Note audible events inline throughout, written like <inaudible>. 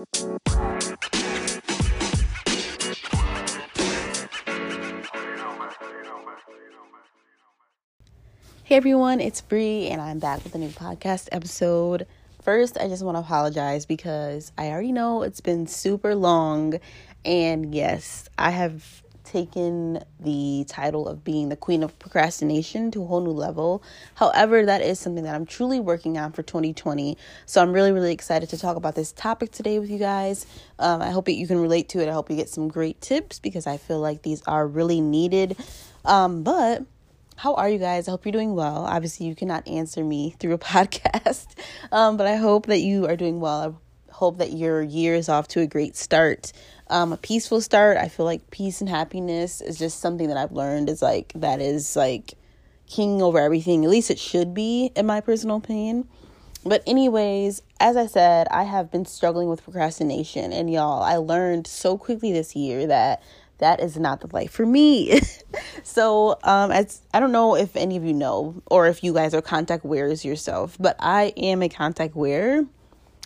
Hey everyone, it's Bree, and I'm back with a new podcast episode. First, I just want to apologize because I already know it's been super long, and yes, I have taken the title of being the queen of procrastination to a whole new level. However, that is something that I'm truly working on for 2020. So I'm really, really excited to talk about this topic today with you guys. Um, I hope that you can relate to it. I hope you get some great tips because I feel like these are really needed. Um, but how are you guys? I hope you're doing well. Obviously, you cannot answer me through a <laughs> podcast, um, but I hope that you are doing well. Hope that your year is off to a great start um, a peaceful start. I feel like peace and happiness is just something that I've learned is like that is like king over everything. At least it should be, in my personal opinion. But, anyways, as I said, I have been struggling with procrastination, and y'all, I learned so quickly this year that that is not the life for me. <laughs> so, um, as I don't know if any of you know or if you guys are contact wearers yourself, but I am a contact wearer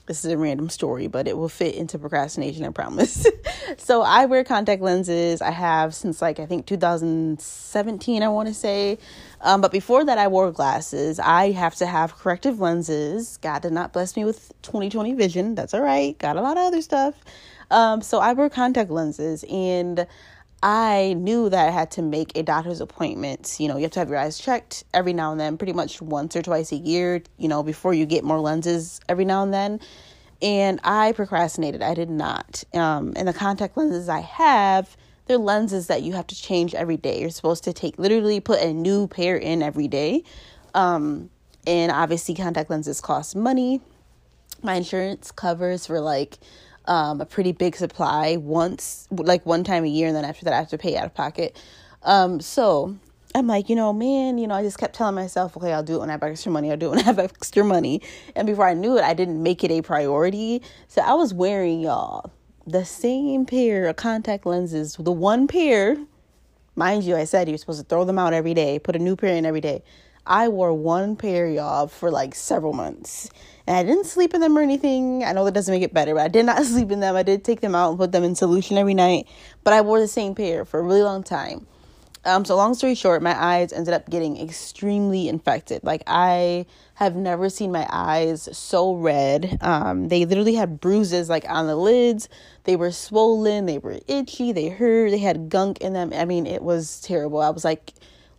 this is a random story, but it will fit into procrastination, I promise. <laughs> so I wear contact lenses. I have since like I think 2017, I want to say. Um, but before that, I wore glasses. I have to have corrective lenses. God did not bless me with 2020 vision. That's all right. Got a lot of other stuff. Um, so I wear contact lenses and I knew that I had to make a doctor's appointment. You know, you have to have your eyes checked every now and then, pretty much once or twice a year, you know, before you get more lenses every now and then. And I procrastinated. I did not. Um, and the contact lenses I have, they're lenses that you have to change every day. You're supposed to take, literally put a new pair in every day. Um, and obviously, contact lenses cost money. My insurance covers for like um, a pretty big supply once, like one time a year, and then after that, I have to pay out of pocket. Um, so I'm like, you know, man, you know, I just kept telling myself, okay, I'll do it when I have extra money. I'll do it when I have <laughs> extra money. And before I knew it, I didn't make it a priority. So I was wearing, y'all, the same pair of contact lenses, the one pair. Mind you, I said you're supposed to throw them out every day, put a new pair in every day. I wore one pair, y'all, for like several months. And I didn't sleep in them or anything. I know that doesn't make it better, but I did not <laughs> sleep in them. I did take them out and put them in solution every night. But I wore the same pair for a really long time. Um, so long story short, my eyes ended up getting extremely infected. Like I have never seen my eyes so red. Um, they literally had bruises like on the lids. They were swollen. They were itchy. They hurt. They had gunk in them. I mean, it was terrible. I was like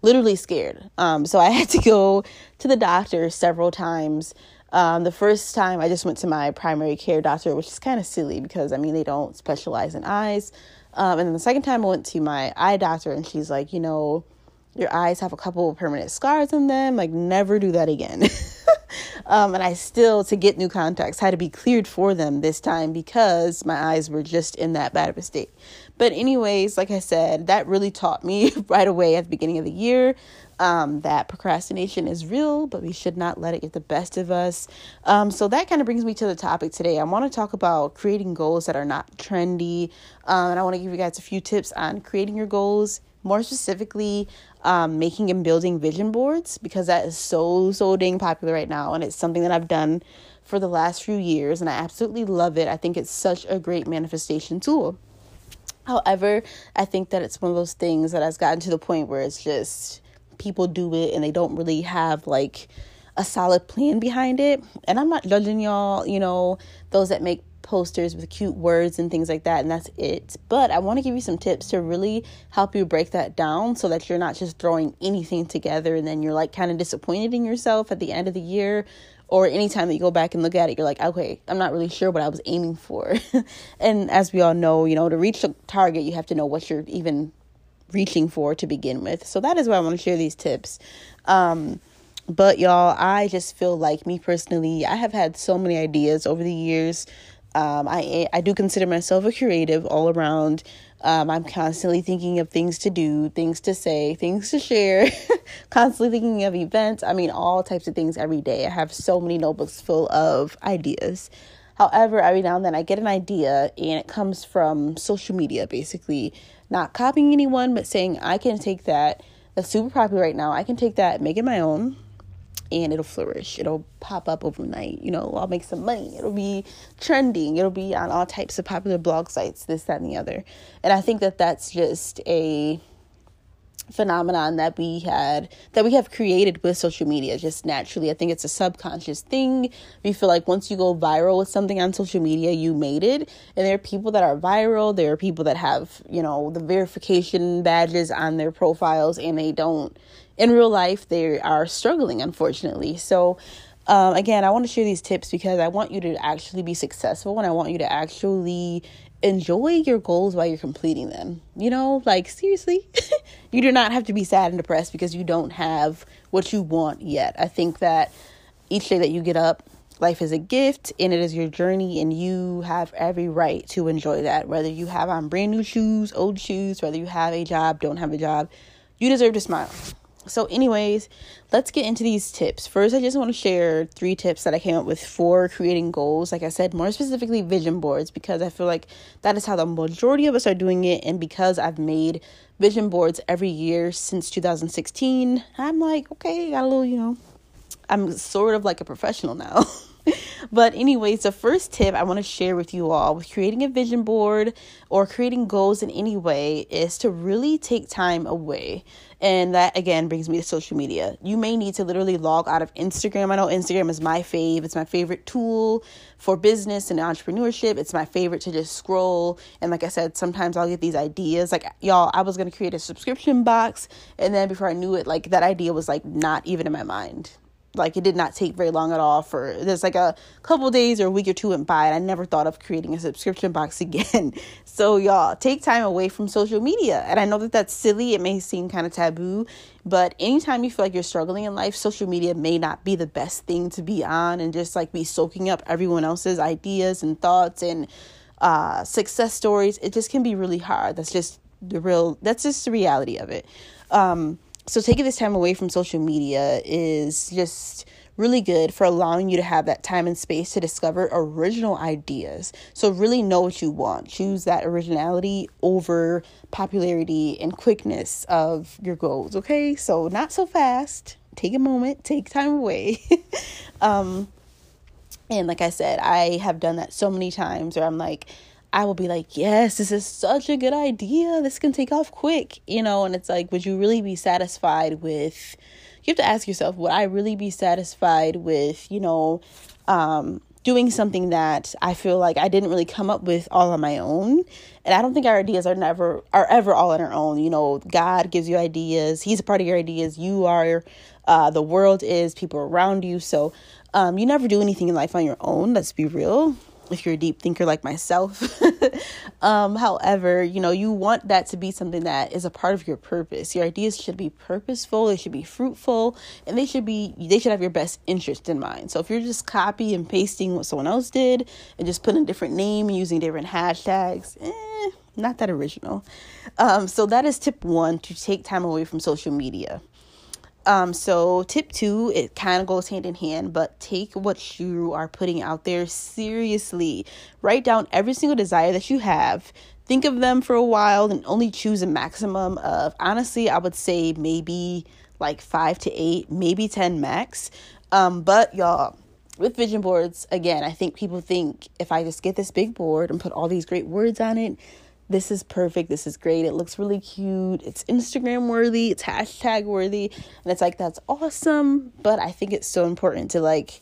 literally scared. Um, so I <laughs> had to go to the doctor several times. Um, the first time I just went to my primary care doctor, which is kind of silly because I mean, they don't specialize in eyes. Um, and then the second time I went to my eye doctor, and she's like, you know, your eyes have a couple permanent scars in them. Like, never do that again. <laughs> um, and I still, to get new contacts, had to be cleared for them this time because my eyes were just in that bad of a state. But, anyways, like I said, that really taught me <laughs> right away at the beginning of the year um, that procrastination is real, but we should not let it get the best of us. Um, so, that kind of brings me to the topic today. I want to talk about creating goals that are not trendy. Um, and I want to give you guys a few tips on creating your goals, more specifically, um, making and building vision boards, because that is so, so dang popular right now. And it's something that I've done for the last few years, and I absolutely love it. I think it's such a great manifestation tool. However, I think that it's one of those things that has gotten to the point where it's just people do it and they don't really have like a solid plan behind it. And I'm not judging y'all, you know, those that make posters with cute words and things like that, and that's it. But I want to give you some tips to really help you break that down so that you're not just throwing anything together and then you're like kind of disappointed in yourself at the end of the year or anytime that you go back and look at it, you're like, okay, I'm not really sure what I was aiming for. <laughs> and as we all know, you know, to reach the target, you have to know what you're even reaching for to begin with. So that is why I want to share these tips. Um, but y'all, I just feel like me personally, I have had so many ideas over the years. Um, I I do consider myself a creative all around. Um, I'm constantly thinking of things to do, things to say, things to share, <laughs> constantly thinking of events. I mean, all types of things every day. I have so many notebooks full of ideas. However, every now and then I get an idea and it comes from social media, basically, not copying anyone, but saying I can take that, that's super popular right now, I can take that, make it my own, and it'll flourish. It'll pop up overnight. You know, I'll make some money. It'll be trending. It'll be on all types of popular blog sites, this, that, and the other. And I think that that's just a phenomenon that we had that we have created with social media just naturally i think it's a subconscious thing we feel like once you go viral with something on social media you made it and there are people that are viral there are people that have you know the verification badges on their profiles and they don't in real life they are struggling unfortunately. So um, again i want to share these tips because i want you to actually be successful and i want you to actually enjoy your goals while you're completing them. You know like seriously <laughs> you do not have to be sad and depressed because you don't have what you want yet. I think that each day that you get up life is a gift and it is your journey and you have every right to enjoy that. Whether you have on brand new shoes old shoes whether you have a job don't have a job you deserve to smile so, anyways, let's get into these tips. First, I just want to share three tips that I came up with for creating goals. Like I said, more specifically, vision boards, because I feel like that is how the majority of us are doing it. And because I've made vision boards every year since 2016, I'm like, okay, got a little, you know, I'm sort of like a professional now. <laughs> <laughs> but anyways the first tip i want to share with you all with creating a vision board or creating goals in any way is to really take time away. And that again brings me to social media. You may need to literally log out of instagram. I know instagram is my fave. It's my favorite tool for business and entrepreneurship. It's my favorite to just scroll. And like i said sometimes i'll get these ideas. Like y'all i was going to create a subscription box and then before i knew it like that idea was like not even in my mind like it did not take very long at all for there's like a couple days or a week or two went by and i never thought of creating a subscription box <laughs> again. So y'all take time away from social media. And i know that that's silly. It may seem kind of taboo but anytime you feel like you're struggling in life social media may not be the best thing to be on and just like be soaking up everyone else's ideas and thoughts and uh, success stories. It just can be really hard. That's just the real that's just the reality of it. Um, so taking this time away from social media is just really good for allowing you to have that time and space to discover original ideas. So really know what you want. Choose that originality over popularity and quickness of your goals, okay? So not so fast. Take a moment, take time away. <laughs> um and like I said, I have done that so many times where I'm like I will be like, yes, this is such a good idea. This can take off quick, you know, and it's like, would you really be satisfied with, you have to ask yourself, would I really be satisfied with, you know, um, doing something that I feel like I didn't really come up with all on my own. And I don't think our ideas are never are ever all on our own. You know, God gives you ideas. He's a part of your ideas. You are uh, the world is people around you. So um, you never do anything in life on your own. Let's be real if you're a deep thinker like myself. <laughs> um, however, you know, you want that to be something that is a part of your purpose. Your ideas should be purposeful, they should be fruitful, and they should be they should have your best interest in mind. So if you're just copy and pasting what someone else did and just putting a different name and using different hashtags, eh, not that original. Um, so that is tip one to take time away from social media. Um, so tip two, it kind of goes hand in hand, but take what you are putting out there seriously. Write down every single desire that you have. Think of them for a while and only choose a maximum of, honestly, I would say maybe like five to eight, maybe 10 max. Um, but y'all, with vision boards, again, I think people think if I just get this big board and put all these great words on it, this is perfect. This is great. It looks really cute. It's Instagram worthy. It's hashtag worthy. And it's like, that's awesome. But I think it's so important to like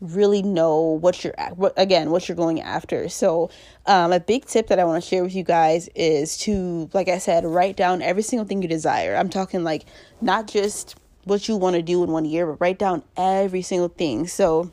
really know what you're at. what, again what you're going after so um, a big tip that i want to share with you guys is to like i said write down every single thing you desire i'm talking like not just what you want to do in one year but write down every single thing so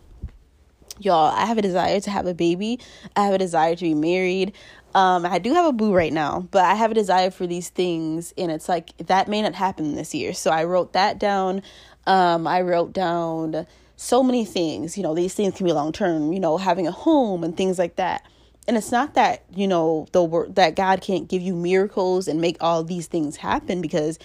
y'all i have a desire to have a baby i have a desire to be married um, I do have a boo right now, but I have a desire for these things, and it's like that may not happen this year. So I wrote that down. Um, I wrote down so many things. You know, these things can be long term. You know, having a home and things like that. And it's not that you know the word that God can't give you miracles and make all these things happen because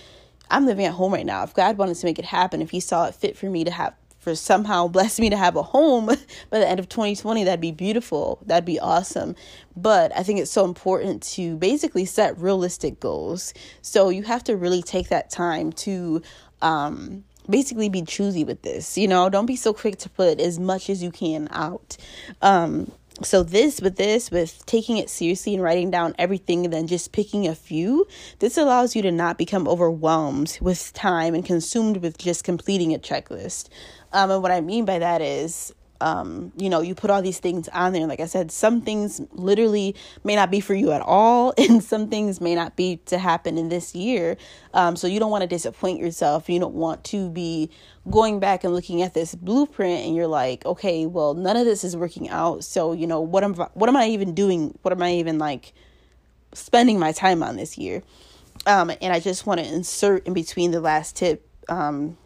I'm living at home right now. If God wanted to make it happen, if He saw it fit for me to have for somehow <laughs> bless me to have a home <laughs> by the end of 2020 that'd be beautiful that'd be awesome but i think it's so important to basically set realistic goals so you have to really take that time to um, basically be choosy with this. You know, don't be so quick to put as much as you can out. Um, so this with this with taking it seriously and writing down everything and then just picking a few this allows you to not become overwhelmed with time and consumed with just completing a checklist. Um, and what i mean by that is um, you know, you put all these things on there. Like I said, some things literally may not be for you at all, <laughs> and some things may not be to happen in this year. Um, so you don't want to disappoint yourself. You don't want to be going back and looking at this blueprint and you're like, okay, well, none of this is working out. So, you know, what am what am I even doing? What am I even like spending my time on this year? Um, and I just want to insert in between the last tip um,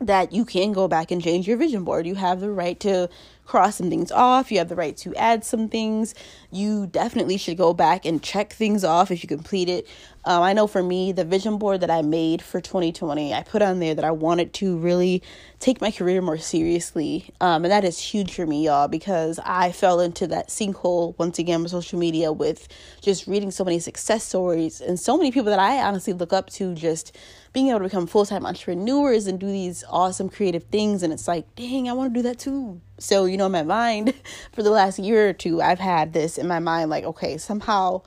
that you can go back and change your vision board. You have the right to cross some things off. You have the right to add some things. You definitely should go back and check things off if you complete it. Um, I know for me, the vision board that I made for 2020, I put on there that I wanted to really take my career more seriously. Um, and that is huge for me, y'all, because I fell into that sinkhole once again with social media with just reading so many success stories and so many people that I honestly look up to just being able to become full time entrepreneurs and do these awesome creative things. And it's like, dang, I want to do that too. So, you know, in my mind <laughs> for the last year or two, I've had this in my mind like, okay, somehow,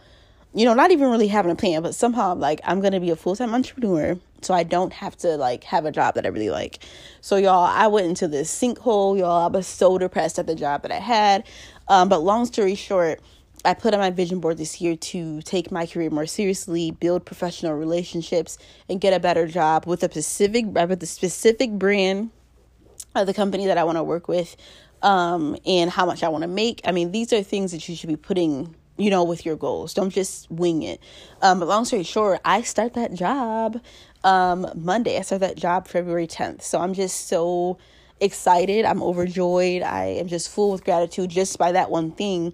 you know, not even really having a plan, but somehow I'm like, I'm to be a full time entrepreneur. So I don't have to like have a job that I really like. So y'all, I went into this sinkhole, y'all. I was so depressed at the job that I had. Um, but long story short, I put on my vision board this year to take my career more seriously, build professional relationships, and get a better job with a specific with the specific brand of the company that I want to work with, um, and how much I want to make. I mean, these are things that you should be putting, you know, with your goals. Don't just wing it. Um, long story short, I start that job um, Monday. I start that job February 10th. So I'm just so excited. I'm overjoyed. I am just full with gratitude just by that one thing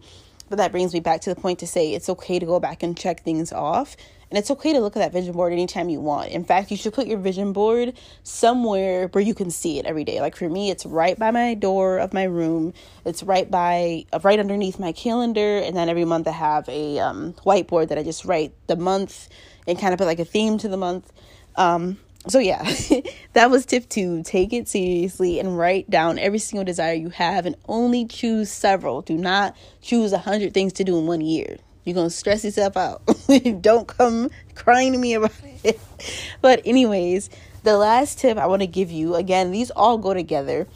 but that brings me back to the point to say it's okay to go back and check things off. And it's okay to look at that vision board anytime you want. In fact, you should put your vision board somewhere where you can see it every day. Like for me, it's right by my door of my room. It's right by, right underneath my calendar. And then every month I have a um, whiteboard that I just write the month and kind of put like a theme to the month. Um, so yeah <laughs> that was tip two take it seriously and write down every single desire you have and only choose several do not choose a hundred things to do in one year you're gonna stress yourself out. <laughs> Don't come crying to me about <laughs> it. But anyways the last tip i want to give you again these all go together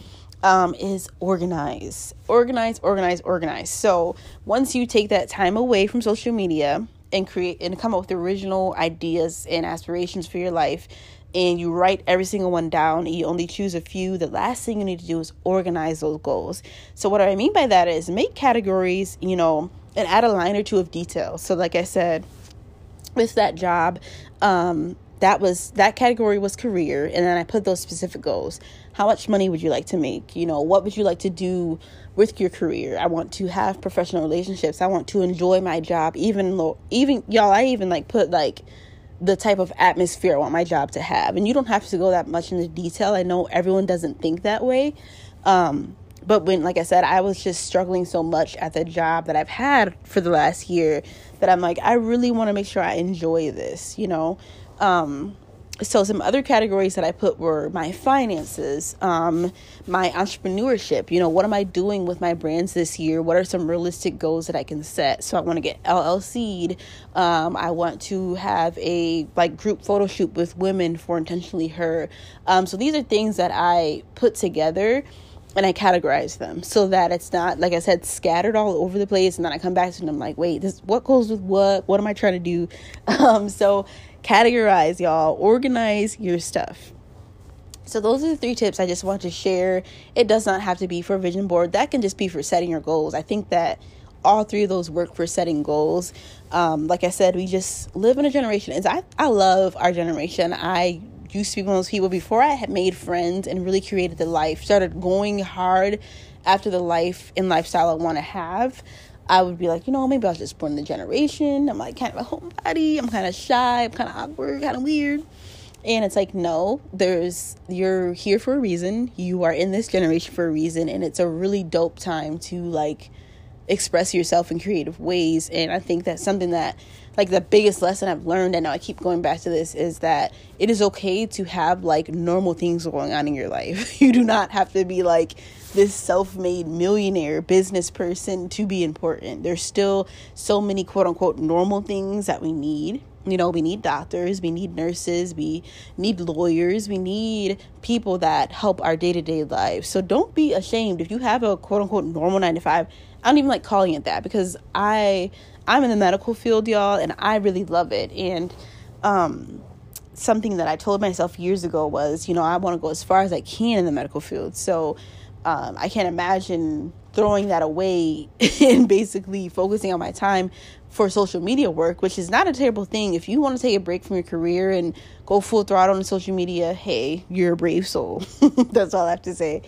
um, is organize. Organize organize organize. So once you take that time away from social media and create and come up with original ideas and aspirations for your life and you write every single one down and you only choose a few, the last thing you need to do is organize those goals. So, what I mean by that is make categories, you know, and add a line or two of detail. So, like I said, with that job, um, that was that category was career, and then I put those specific goals. How much money would you like to make? You know, what would you like to do with your career? I want to have professional relationships. I want to enjoy my job, even though, even y'all, I even like put like the type of atmosphere I want my job to have. And you don't have to go that much into detail. I know everyone doesn't think that way. Um, but when, like I said, I was just struggling so much at the job that I've had for the last year that I'm like, I really want to make sure I enjoy this, you know? Um, so some other categories that I put were my finances, um, my entrepreneurship. You know, what am I doing with my brands this year? What are some realistic goals that I can set? So I want to get LLC'd. Um, I want to have a like group photo shoot with women for intentionally her. Um, so these are things that I put together and I categorize them so that it's not like I said scattered all over the place and then I come back to them I'm like wait this what goes with what what am I trying to do <laughs> um so categorize y'all. Organize your stuff. So those are the three tips I just want to share. It does not have to be for vision board. That can just be for setting your goals. I think that all three of those work for setting goals. Um, like I said we just live in a generation and I, I love our generation. I used to be one of those people before I had made friends and really created the life, started going hard after the life and lifestyle I want to have. I would be like, you know, maybe I was just born in the generation. I'm like kind of a homebody. I'm kind of shy. I'm kind of awkward, kind of weird. And it's like, no, there's, you're here for a reason. You are in this generation for a reason. And it's a really dope time to like express yourself in creative ways. And I think that's something that, like, the biggest lesson I've learned, and now I keep going back to this, is that it is okay to have like normal things going on in your life. <laughs> you do not have to be like this self made millionaire business person to be important. There's still so many quote unquote normal things that we need you know, we need doctors, we need nurses, we need lawyers, we need people that help our day to day lives. So don't be ashamed if you have a quote unquote normal nine to five. I don't even like calling it that because I I'm in the medical field, y'all, and I really love it. And um something that I told myself years ago was, you know, I want to go as far as I can in the medical field. So um, I can't imagine throwing that away <laughs> and basically focusing on my time for social media work, which is not a terrible thing. If you want to take a break from your career and go full throttle on social media, hey, you're a brave soul. <laughs> That's all I have to say.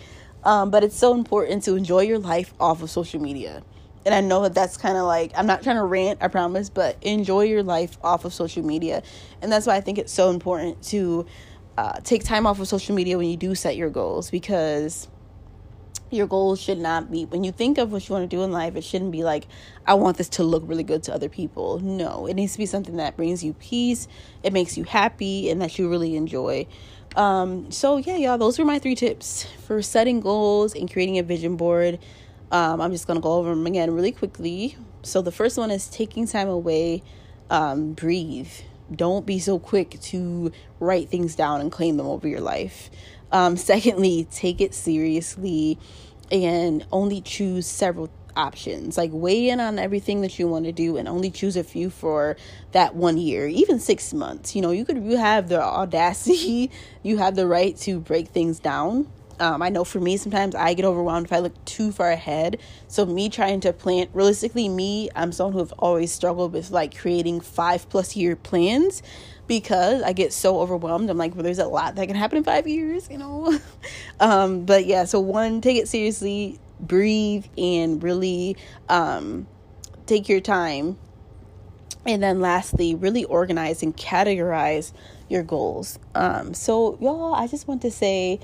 Um, but it's so important to enjoy your life off of social media. And I know that that's kind of like, I'm not trying to rant, I promise, but enjoy your life off of social media. And that's why I think it's so important to uh, take time off of social media when you do set your goals because your goals should not be when you think of what you want to do in life it shouldn't be like i want this to look really good to other people. No it needs to be something that brings you peace it makes you happy and that you really enjoy. Um, so yeah y'all those were my three tips for setting goals and creating a vision board. Um, i'm just going to go over them again really quickly. So the first one is taking time away um, breathe don't be so quick to write things down and claim them over your life um, secondly, take it seriously and only choose several options. Like weigh in on everything that you want to do and only choose a few for that one year, even six months. You know, you could you have the audacity, <laughs> you have the right to break things down. Um, I know for me, sometimes I get overwhelmed if I look too far ahead. So, me trying to plan, realistically, me, I'm someone who have always struggled with like creating five plus year plans because I get so overwhelmed. I'm like, well, there's a lot that can happen in five years, you know? <laughs> um, but yeah, so one, take it seriously, breathe, and really um, take your time. And then lastly, really organize and categorize your goals. Um, so, y'all, I just want to say,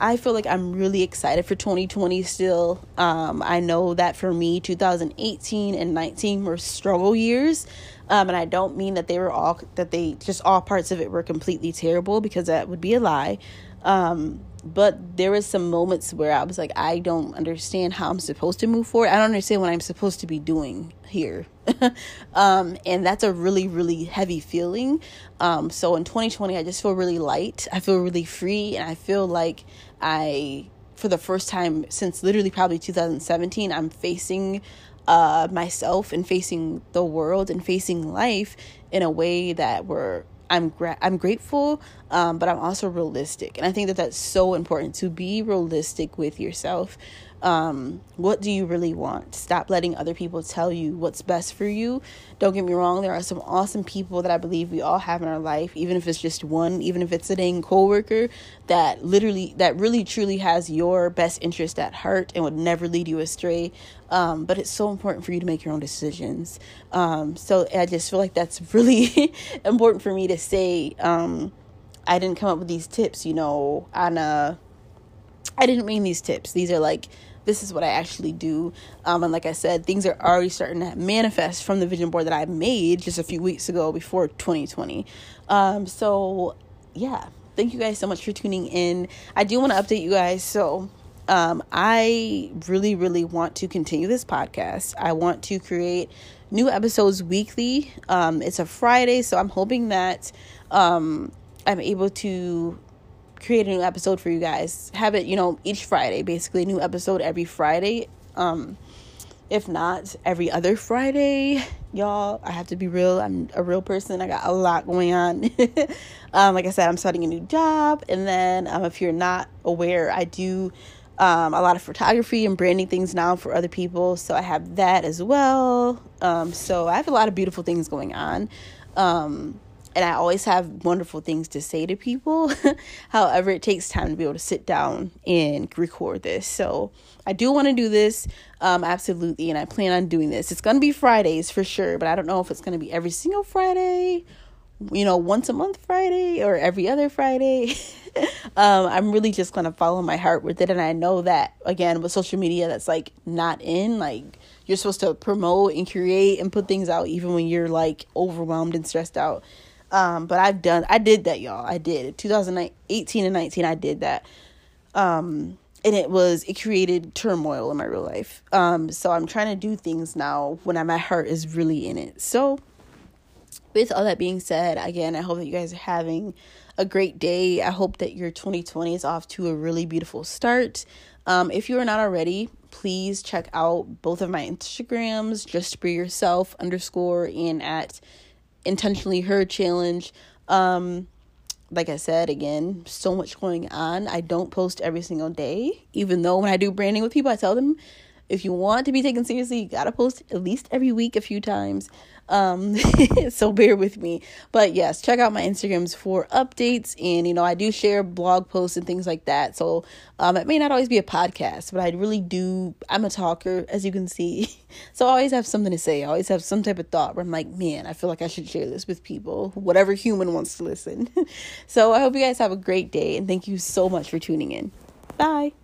I feel like I'm really excited for 2020 still. Um, I know that for me, 2018 and 19 were struggle years. Um, and I don't mean that they were all that they just all parts of it were completely terrible because that would be a lie. Um, but there was some moments where I was like, I don't understand how I'm supposed to move forward. I don't understand what I'm supposed to be doing here. <laughs> um, and that's a really, really heavy feeling. Um, so in 2020, I just feel really light. I feel really free, and I feel like I, for the first time since literally probably 2017, I'm facing uh, myself and facing the world and facing life in a way that we're I'm gra- I'm grateful, um, but I'm also realistic, and I think that that's so important to be realistic with yourself um, what do you really want? Stop letting other people tell you what's best for you. Don't get me wrong, there are some awesome people that I believe we all have in our life, even if it's just one, even if it's a dang coworker that literally, that really truly has your best interest at heart and would never lead you astray. Um, but it's so important for you to make your own decisions. Um, so I just feel like that's <laughs> really <laughs> important for me to say. Um, I didn't come up with these tips, you know, on a. I didn't mean these tips. These are like this is what I actually do. Um, and like I said, things are already starting to manifest from the vision board that I made just a few weeks ago before 2020. Um, so, yeah, thank you guys so much for tuning in. I do want to update you guys. So, um, I really, really want to continue this podcast. I want to create new episodes weekly. Um, it's a Friday, so I'm hoping that um, I'm able to create a new episode for you guys. Have it, you know, each Friday, basically, new episode every Friday. Um, if not every other Friday, y'all. I have to be real. I'm a real person. I got a lot going on. <laughs> um, like I said, I'm starting a new job, and then um, if you're not aware, I do um, a lot of photography and branding things now for other people. So I have that as well. Um, so I have a lot of beautiful things going on. And I always have wonderful things to say to people. <laughs> However, it takes time to be able to sit down and record this. So I do want to do this, um, absolutely, and I plan on doing this. It's to be Fridays for sure, but I don't know if it's to be every single Friday, you know, once a month Friday or every other Friday. <laughs> um, I'm really just to follow my heart with it, and I know that again with social media, that's like not in like you're supposed to promote and create and put things out even when you're like overwhelmed and stressed out. Um, but I've done, I did that, y'all. I did. 2018 and 19, I did that. Um, and it was, it created turmoil in my real life. Um, so I'm trying to do things now when my heart is really in it. So, with all that being said, again, I hope that you guys are having a great day. I hope that your 2020 is off to a really beautiful start. Um, if you are not already, please check out both of my Instagrams, just for yourself underscore and at intentionally her challenge. Um, like I said, again, so much going on. I don't post every single day, even though when I do branding with people, I tell them if you want to be taken seriously, you gotta post at least every week a few times. Um, <laughs> so bear with me. But yes, check out my Instagrams for updates. And, you know, I do share blog posts and things like that. So um, it may not always be a podcast, but I really do. I'm a talker, as you can see. <laughs> So I always have something to say. I always have some type of thought where I'm like, man, I feel like I should share this with people, whatever human wants to listen. <laughs> so I hope you guys have a great day. And thank you so much for tuning in. Bye.